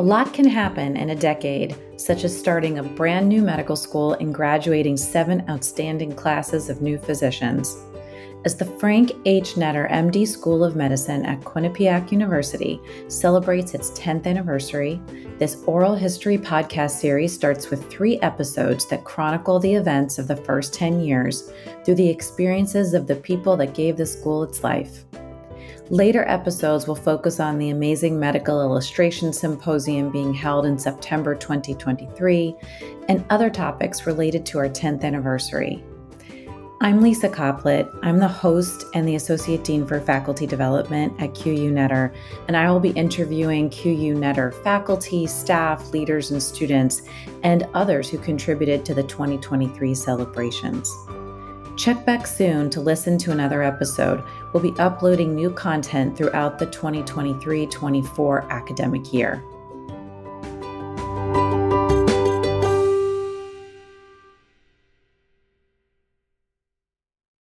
A lot can happen in a decade, such as starting a brand new medical school and graduating seven outstanding classes of new physicians. As the Frank H. Netter MD School of Medicine at Quinnipiac University celebrates its 10th anniversary, this oral history podcast series starts with three episodes that chronicle the events of the first 10 years through the experiences of the people that gave the school its life. Later episodes will focus on the amazing medical illustration symposium being held in September 2023 and other topics related to our 10th anniversary. I'm Lisa Coplit. I'm the host and the Associate Dean for Faculty Development at QU Netter, and I will be interviewing QU Netter faculty, staff, leaders, and students, and others who contributed to the 2023 celebrations. Check back soon to listen to another episode. We'll be uploading new content throughout the 2023 24 academic year.